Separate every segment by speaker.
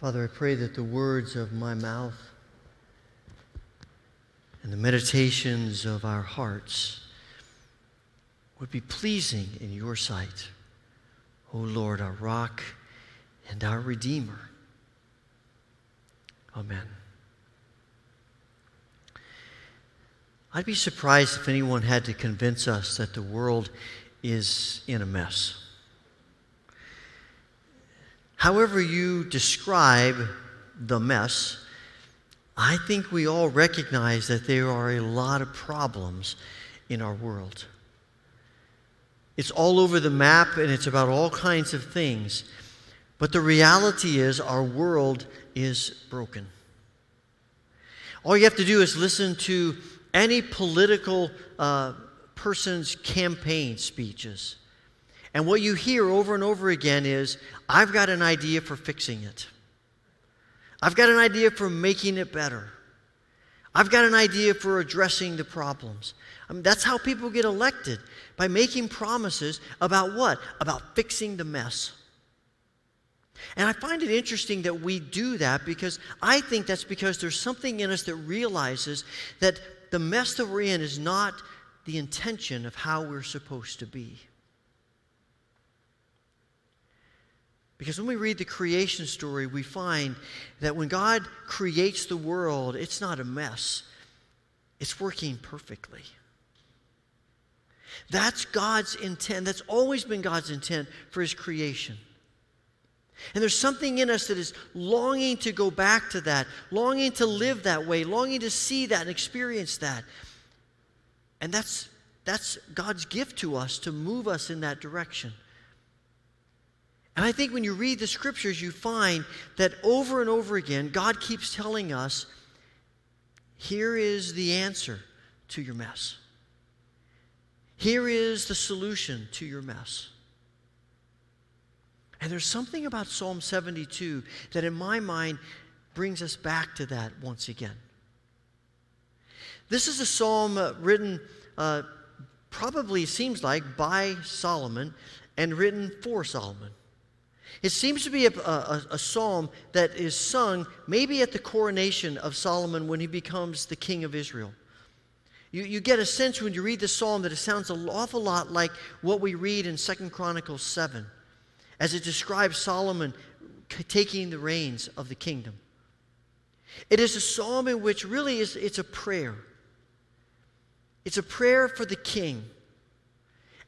Speaker 1: Father, I pray that the words of my mouth and the meditations of our hearts would be pleasing in your sight, O Lord, our rock and our Redeemer. Amen. I'd be surprised if anyone had to convince us that the world is in a mess. However, you describe the mess, I think we all recognize that there are a lot of problems in our world. It's all over the map and it's about all kinds of things. But the reality is, our world is broken. All you have to do is listen to any political uh, person's campaign speeches. And what you hear over and over again is, I've got an idea for fixing it. I've got an idea for making it better. I've got an idea for addressing the problems. I mean, that's how people get elected by making promises about what? About fixing the mess. And I find it interesting that we do that because I think that's because there's something in us that realizes that the mess that we're in is not the intention of how we're supposed to be. Because when we read the creation story, we find that when God creates the world, it's not a mess, it's working perfectly. That's God's intent. That's always been God's intent for His creation. And there's something in us that is longing to go back to that, longing to live that way, longing to see that and experience that. And that's, that's God's gift to us to move us in that direction. And I think when you read the scriptures, you find that over and over again, God keeps telling us here is the answer to your mess. Here is the solution to your mess. And there's something about Psalm 72 that, in my mind, brings us back to that once again. This is a psalm uh, written, uh, probably seems like, by Solomon and written for Solomon. It seems to be a, a, a, psalm that is sung maybe at the coronation of Solomon when he becomes the king of Israel. You, you get a sense when you read the psalm that it sounds an awful lot like what we read in Second Chronicles 7 as it describes Solomon taking the reins of the kingdom. It is a psalm in which really is, it's a prayer. It's a prayer for the king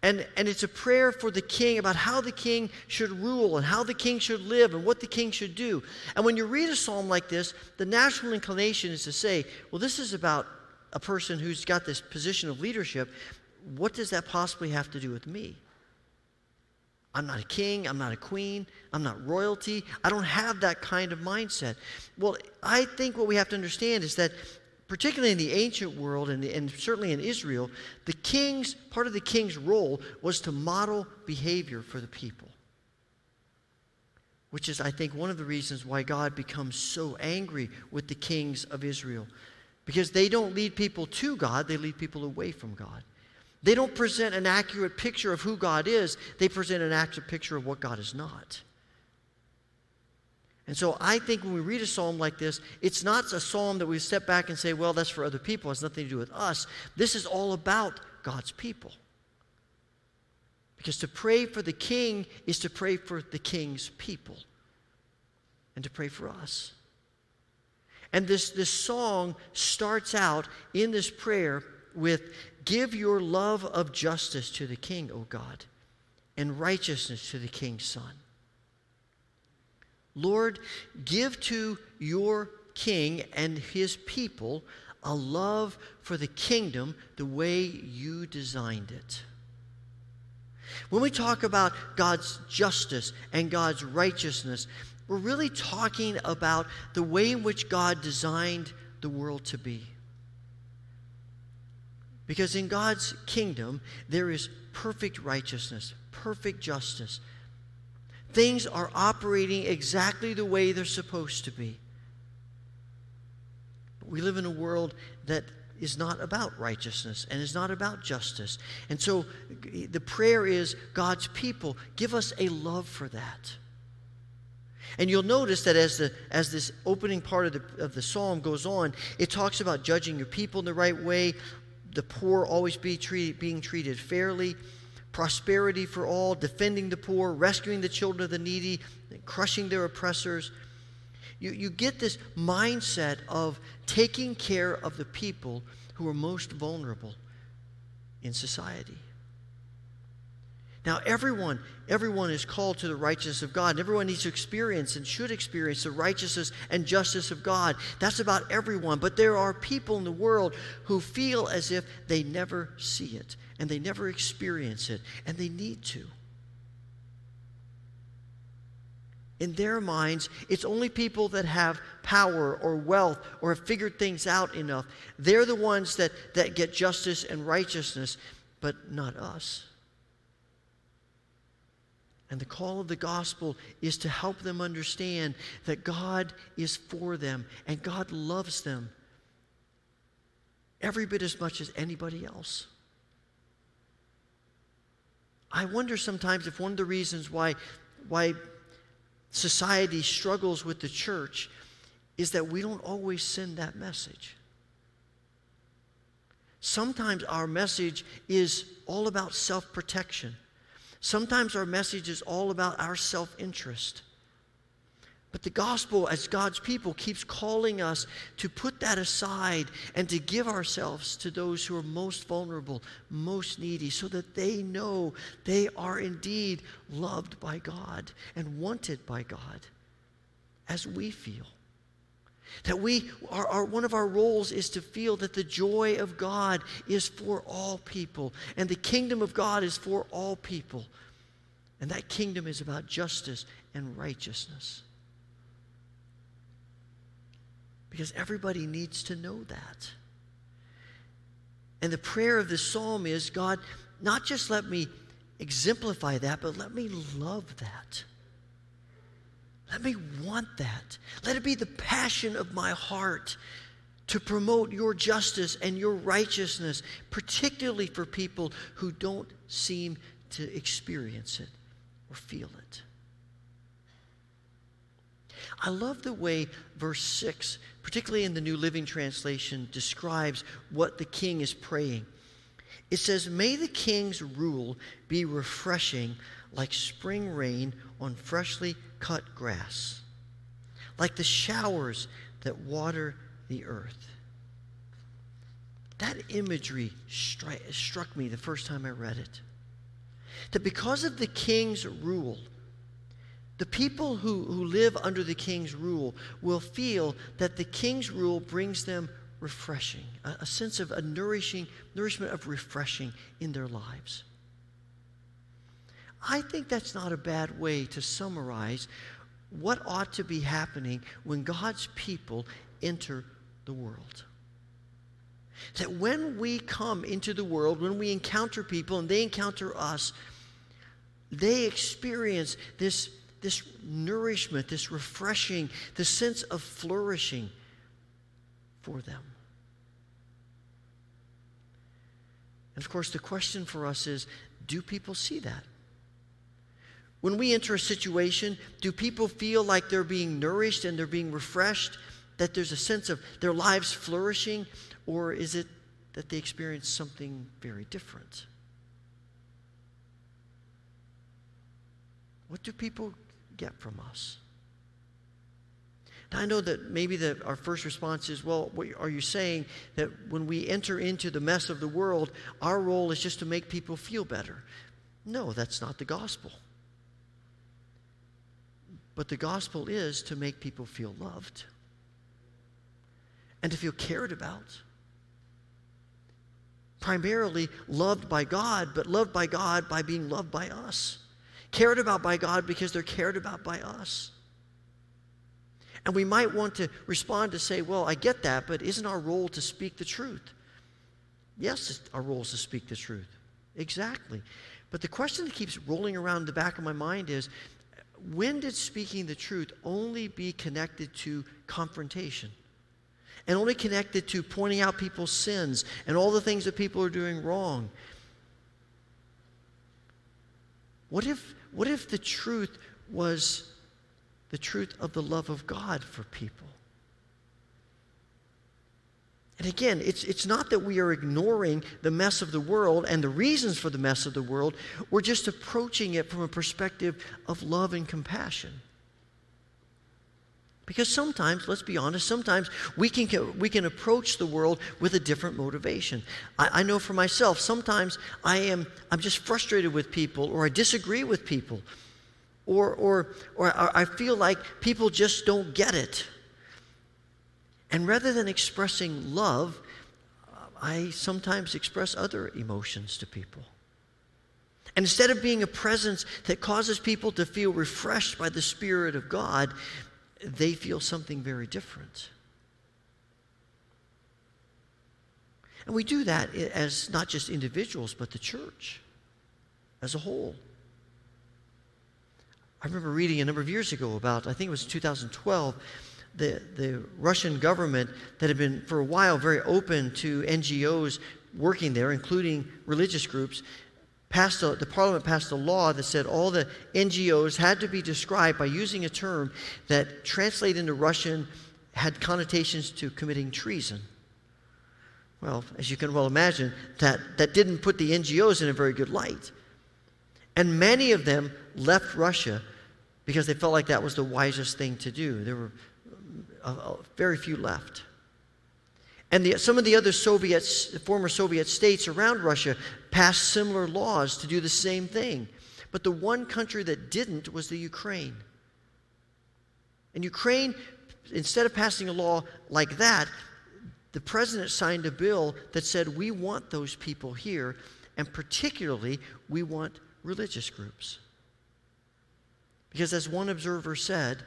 Speaker 1: and, and it's a prayer for the king about how the king should rule and how the king should live and what the king should do. And when you read a psalm like this, the natural inclination is to say, well, this is about a person who's got this position of leadership. What does that possibly have to do with me? I'm not a king. I'm not a queen. I'm not royalty. I don't have that kind of mindset. Well, I think what we have to understand is that particularly in the ancient world and, and, certainly in Israel, the king's part of the king's role was to model behavior for the people. Which is, I think, one of the reasons why God becomes so angry with the kings of Israel. Because they don't lead people to God, they lead people away from God. They don't present an accurate picture of who God is, they present an accurate picture of what God is not. And so I think when we read a psalm like this, it's not a psalm that we step back and say, well, that's for other people. It has nothing to do with us. This is all about God's people. Because to pray for the king is to pray for the king's people and to pray for us. And this, this song starts out in this prayer with Give your love of justice to the king, O God, and righteousness to the king's son. Lord, give to your king and his people a love for the kingdom the way you designed it. When we talk about God's justice and God's righteousness, we're really talking about the way in which God designed the world to be. Because in God's kingdom, there is perfect righteousness, perfect justice, Things are operating exactly the way they're supposed to be. But we live in a world that is not about righteousness and is not about justice. And so the prayer is God's people, give us a love for that. And you'll notice that as, the, as this opening part of the, of the psalm goes on, it talks about judging your people in the right way, the poor always be treated, being treated fairly, prosperity for all, defending the poor, rescuing the children of the needy, crushing their oppressors. You, you get this mindset of taking care of the people who are most vulnerable in society. Now, everyone, everyone is called to the righteousness of God, and everyone needs to experience and should experience the righteousness and justice of God. That's about everyone. But there are people in the world who feel as if they never see it, and they never experience it, and they need to. In their minds, it's only people that have power or wealth or have figured things out enough. They're the ones that, that get justice and righteousness, but not us. And the call of the gospel is to help them understand that God is for them and God loves them every bit as much as anybody else. I wonder sometimes if one of the reasons why, why society struggles with the church is that we don't always send that message. Sometimes our message is all about self protection. Sometimes our message is all about our self interest. But the gospel, as God's people, keeps calling us to put that aside and to give ourselves to those who are most vulnerable, most needy, so that they know they are indeed loved by God and wanted by God, as we feel. That we, our, our, one of our roles is to feel that the joy of God is for all people, and the kingdom of God is for all people. And that kingdom is about justice and righteousness. Because everybody needs to know that. And the prayer of this psalm is God, not just let me exemplify that, but let me love that. Let me want that. Let it be the passion of my heart to promote your justice and your righteousness, particularly for people who don't seem to experience it or feel it. I love the way verse 6, particularly in the New Living Translation, describes what the king is praying. It says, May the king's rule be refreshing like spring rain on freshly cut grass, like the showers that water the earth. That imagery stri- struck me the first time I read it. That because of the king's rule, the people who, who live under the king's rule will feel that the king's rule brings them refreshing, a, a sense of a nourishing, nourishment of refreshing in their lives. I think that's not a bad way to summarize what ought to be happening when God's people enter the world. That when we come into the world, when we encounter people and they encounter us, they experience this this nourishment, this refreshing, this sense of flourishing for them. And of course, the question for us is do people see that? When we enter a situation, do people feel like they're being nourished and they're being refreshed, that there's a sense of their lives flourishing, or is it that they experience something very different? What do people get from us. Now, I know that maybe the, our first response is, well, are you saying that when we enter into the mess of the world, our role is just to make people feel better? No, that's not the gospel. But the gospel is to make people feel loved and to feel cared about. Primarily loved by God, but loved by God by being loved by us cared about by God because they're cared about by us. And we might want to respond to say, well, I get that, but isn't our role to speak the truth? Yes, our role is to speak the truth. Exactly. But the question that keeps rolling around the back of my mind is when did speaking the truth only be connected to confrontation? And only connected to pointing out people's sins and all the things that people are doing wrong? What if what if the truth was the truth of the love of God for people. And again, it's, it's not that we are ignoring the mess of the world and the reasons for the mess of the world. We're just approaching it from a perspective of love and compassion. Because sometimes, let's be honest, sometimes we can, we can approach the world with a different motivation. I, I know for myself, sometimes I am, I'm just frustrated with people or I disagree with people or, or, or I feel like people just don't get it. And rather than expressing love, I sometimes express other emotions to people. And instead of being a presence that causes people to feel refreshed by the Spirit of God, they feel something very different. And we do that as not just individuals, but the church as a whole. I remember reading a number of years ago about, I think it was 2012, the, the Russian government that had been for a while very open to NGOs working there, including religious groups, passed a, the parliament passed a law that said all the NGOs had to be described by using a term that translated into Russian had connotations to committing treason. Well, as you can well imagine, that, that didn't put the NGOs in a very good light. And many of them left Russia because they felt like that was the wisest thing to do. There were uh, uh, very few left. And the, some of the other Soviet, former Soviet states around Russia passed similar laws to do the same thing. But the one country that didn't was the Ukraine. And Ukraine, instead of passing a law like that, the president signed a bill that said, We want those people here, and particularly, we want religious groups. Because as one observer said,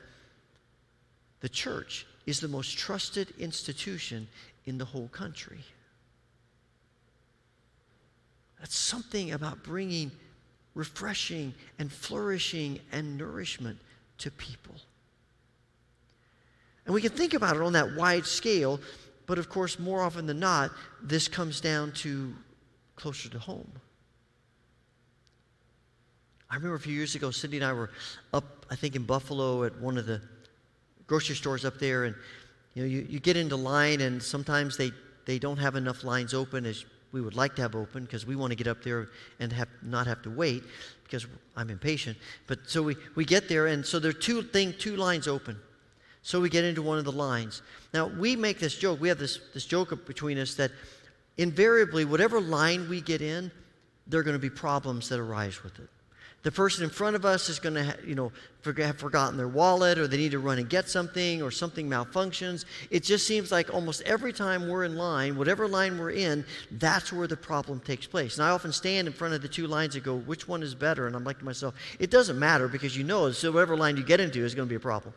Speaker 1: the church is the most trusted institution in the whole country. That's something about bringing refreshing and flourishing and nourishment to people. And we can think about it on that wide scale, but of course, more often than not, this comes down to closer to home. I remember a few years ago, Cindy and I were up, I think, in Buffalo at one of the grocery stores up there, and you know, you, you get into line, and sometimes they, they don't have enough lines open as we would like to have open because we want to get up there and have not have to wait because I'm impatient. But so we, we get there, and so there are two thing two lines open. So we get into one of the lines. Now we make this joke. We have this this joke between us that invariably, whatever line we get in, there are going to be problems that arise with it the person in front of us is going to, you know, have forgotten their wallet or they need to run and get something or something malfunctions. It just seems like almost every time we're in line, whatever line we're in, that's where the problem takes place. And I often stand in front of the two lines and go, which one is better? And I'm like to myself, it doesn't matter because you know, so whatever line you get into is going to be a problem.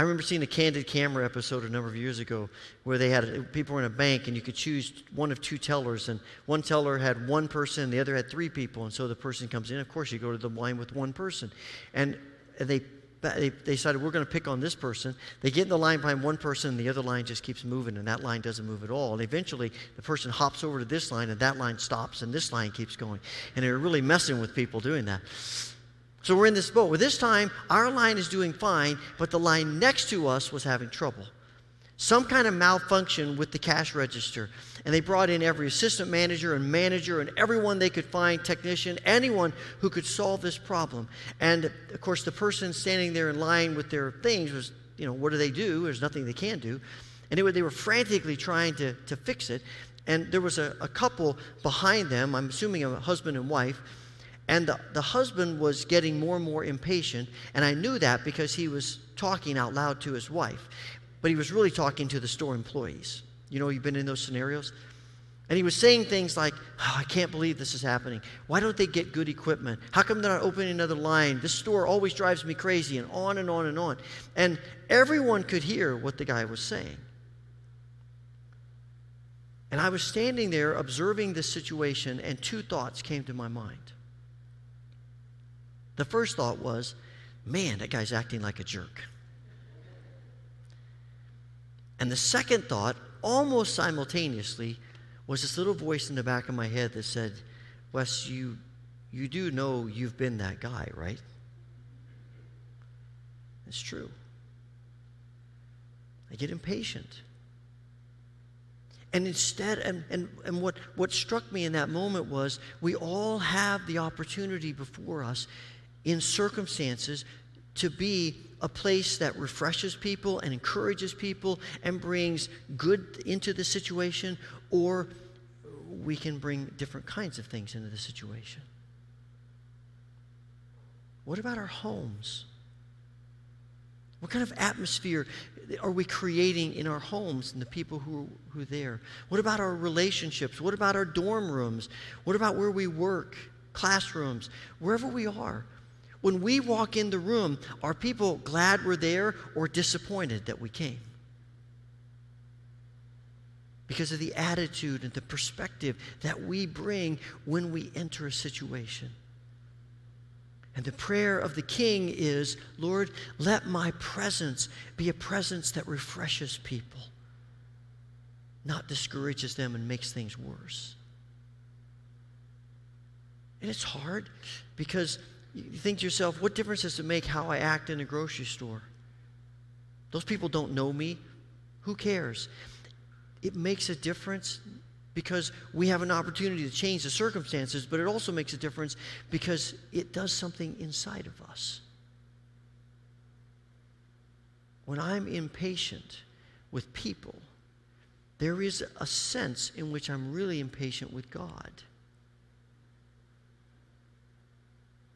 Speaker 1: I remember seeing a candid camera episode a number of years ago where they had people were in a bank and you could choose one of two tellers and one teller had one person and the other had three people and so the person comes in of course you go to the line with one person and they they, decided we're going to pick on this person. They get in the line behind one person, and the other line just keeps moving, and that line doesn't move at all. And eventually, the person hops over to this line, and that line stops, and this line keeps going. And they're really messing with people doing that. So we're in this boat. Well, this time, our line is doing fine, but the line next to us was having trouble. Some kind of malfunction with the cash register. And they brought in every assistant manager and manager and everyone they could find, technician, anyone who could solve this problem. And of course, the person standing there in line with their things was, you know, what do they do? There's nothing they can do. And they were frantically trying to, to fix it. And there was a, a couple behind them, I'm assuming a husband and wife, and the, the husband was getting more and more impatient, and I knew that because he was talking out loud to his wife. But he was really talking to the store employees. You know, you've been in those scenarios? And he was saying things like, oh, I can't believe this is happening. Why don't they get good equipment? How come they're not opening another line? This store always drives me crazy, and on and on and on. And everyone could hear what the guy was saying. And I was standing there observing this situation, and two thoughts came to my mind. The first thought was, man, that guy's acting like a jerk. And the second thought, almost simultaneously, was this little voice in the back of my head that said, Wes, you, you do know you've been that guy, right? It's true. I get impatient. And instead, and, and, and what, what struck me in that moment was we all have the opportunity before us in circumstances to be a place that refreshes people and encourages people and brings good into the situation, or we can bring different kinds of things into the situation. What about our homes? What kind of atmosphere are we creating in our homes and the people who, who are there? What about our relationships? What about our dorm rooms? What about where we work, classrooms, wherever we are? When we walk in the room, are people glad we're there or disappointed that we came? Because of the attitude and the perspective that we bring when we enter a situation. And the prayer of the king is Lord, let my presence be a presence that refreshes people, not discourages them and makes things worse. And it's hard because you think to yourself, what difference does it make how I act in a grocery store? Those people don't know me. Who cares? It makes a difference because we have an opportunity to change the circumstances, but it also makes a difference because it does something inside of us. When I'm impatient with people, there is a sense in which I'm really impatient with God.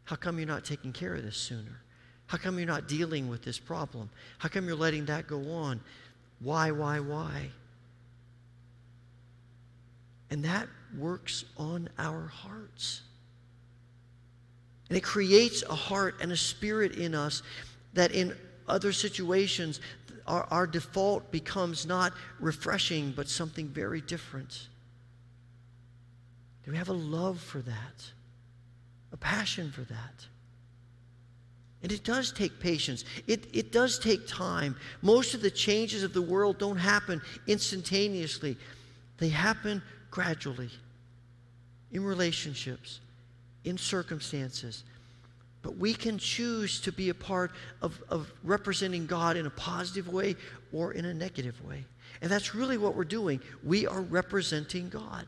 Speaker 1: How come you're not taking care of this sooner? How come you're not dealing with this problem? How come you're letting that go on? Why, why, why? And that works on our hearts. And it creates a heart and a spirit in us that in other situations, our, our default becomes not refreshing, but something very different. Do we have a love for that? A passion for that? And it does take patience. It, it does take time. Most of the changes of the world don't happen instantaneously, they happen gradually in relationships, in circumstances. But we can choose to be a part of, of representing God in a positive way or in a negative way. And that's really what we're doing. We are representing God.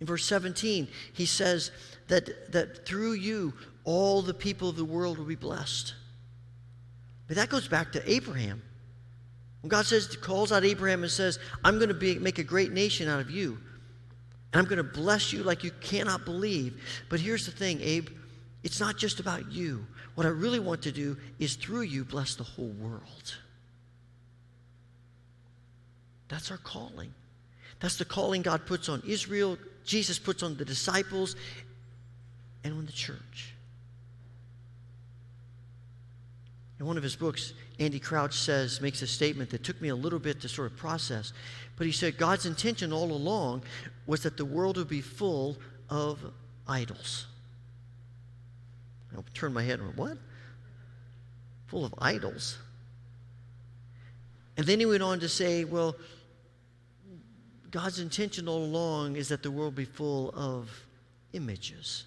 Speaker 1: In verse 17, he says that, that through you, all the people of the world will be blessed. But that goes back to Abraham. When God says, calls out Abraham and says, I'm going to be, make a great nation out of you, and I'm going to bless you like you cannot believe. But here's the thing, Abe it's not just about you. What I really want to do is through you bless the whole world. That's our calling. That's the calling God puts on Israel, Jesus puts on the disciples, and on the church. In one of his books, Andy Crouch says, makes a statement that took me a little bit to sort of process. But he said, God's intention all along was that the world would be full of idols. I turned my head and went, What? Full of idols. And then he went on to say, Well, God's intention all along is that the world be full of images.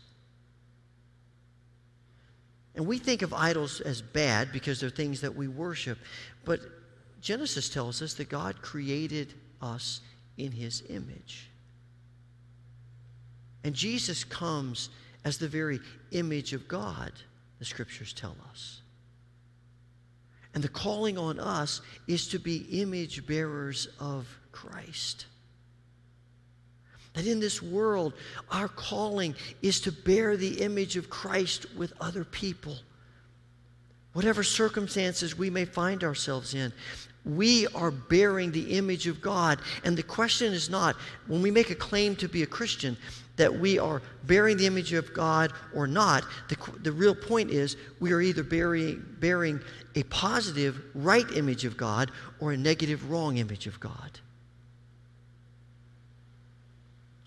Speaker 1: And we think of idols as bad because they're things that we worship. But Genesis tells us that God created us in his image. And Jesus comes as the very image of God, the scriptures tell us. And the calling on us is to be image bearers of Christ. That in this world, our calling is to bear the image of Christ with other people. Whatever circumstances we may find ourselves in, we are bearing the image of God. And the question is not, when we make a claim to be a Christian, that we are bearing the image of God or not. The, the real point is we are either bearing, bearing a positive, right image of God or a negative, wrong image of God.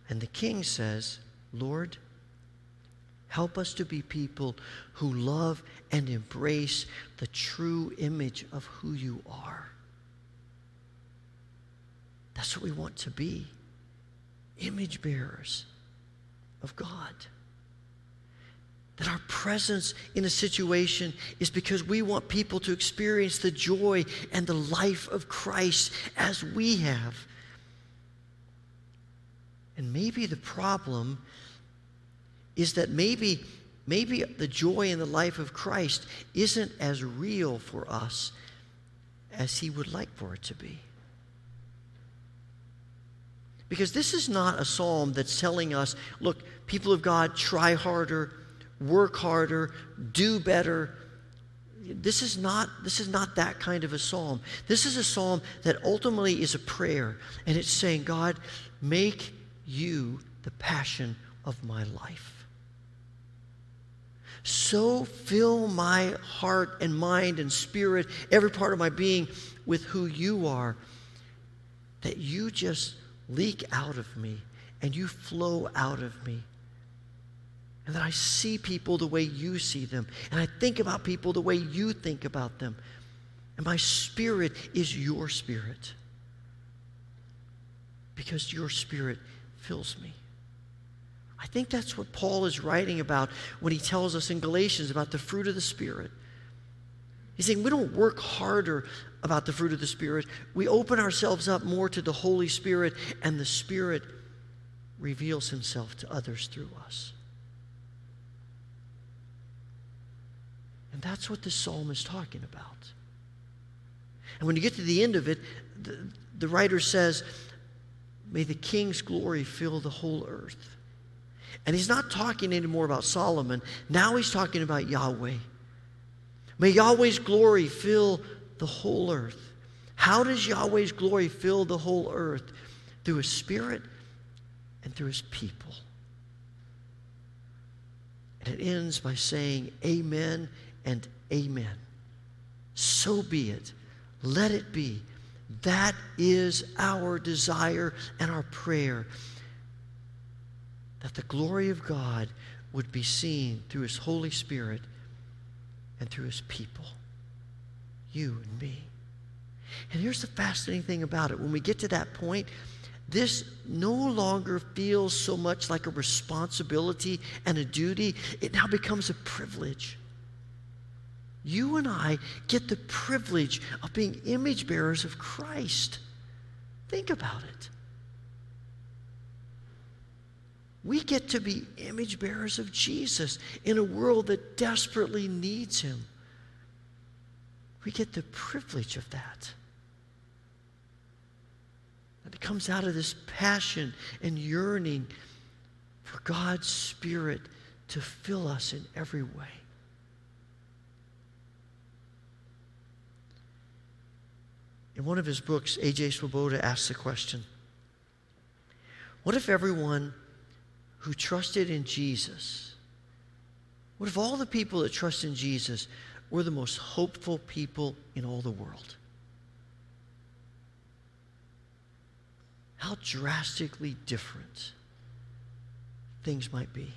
Speaker 1: And the king says, Lord, help us to be people who love and embrace the true image of who you are. That's what we want to be image bearers of God. That our presence in a situation is because we want people to experience the joy and the life of Christ as we have. And maybe the problem is that maybe maybe the joy in the life of Christ isn't as real for us as he would like for it to be. Because this is not a psalm that's telling us, look, people of God, try harder, work harder, do better. This is not this is not that kind of a psalm. This is a psalm that ultimately is a prayer and it's saying, God, make you the passion of my life. So fill my heart and mind and spirit, every part of my being with who you are that you just leak out of me and you flow out of me. And that I see people the way you see them. And I think about people the way you think about them. And my spirit is your spirit. Because your spirit fills me. I think that's what Paul is writing about when he tells us in Galatians about the fruit of the Spirit. He's saying we don't work harder about the fruit of the Spirit. We open ourselves up more to the Holy Spirit, and the Spirit reveals himself to others through us. And that's what this psalm is talking about. And when you get to the end of it, the, the writer says, May the king's glory fill the whole earth. And he's not talking anymore about Solomon. Now he's talking about Yahweh. May Yahweh's glory fill the whole earth. How does Yahweh's glory fill the whole earth? Through his spirit and through his people. And it ends by saying, Amen and amen. So be it. Let it be. That is our desire and our prayer that the glory of God would be seen through His Holy Spirit and through His people, you and me. And here's the fascinating thing about it. When we get to that point, this no longer feels so much like a responsibility and a duty, it now becomes a privilege. You and I get the privilege of being image bearers of Christ. Think about it. We get to be image bearers of Jesus in a world that desperately needs him. We get the privilege of that. And it comes out of this passion and yearning for God's Spirit to fill us in every way. In one of his books, A.J. Swoboda asks the question What if everyone who trusted in Jesus, what if all the people that trust in Jesus were the most hopeful people in all the world? How drastically different things might be.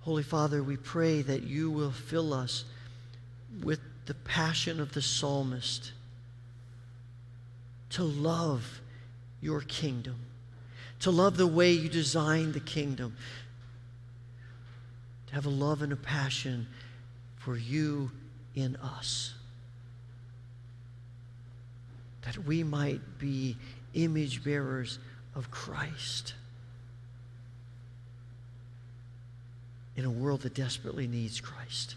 Speaker 1: Holy Father, we pray that you will fill us with the passion of the psalmist to love your kingdom, to love the way you designed the kingdom, to have a love and a passion for you in us. That we might be image bearers of Christ in a world that desperately needs Christ.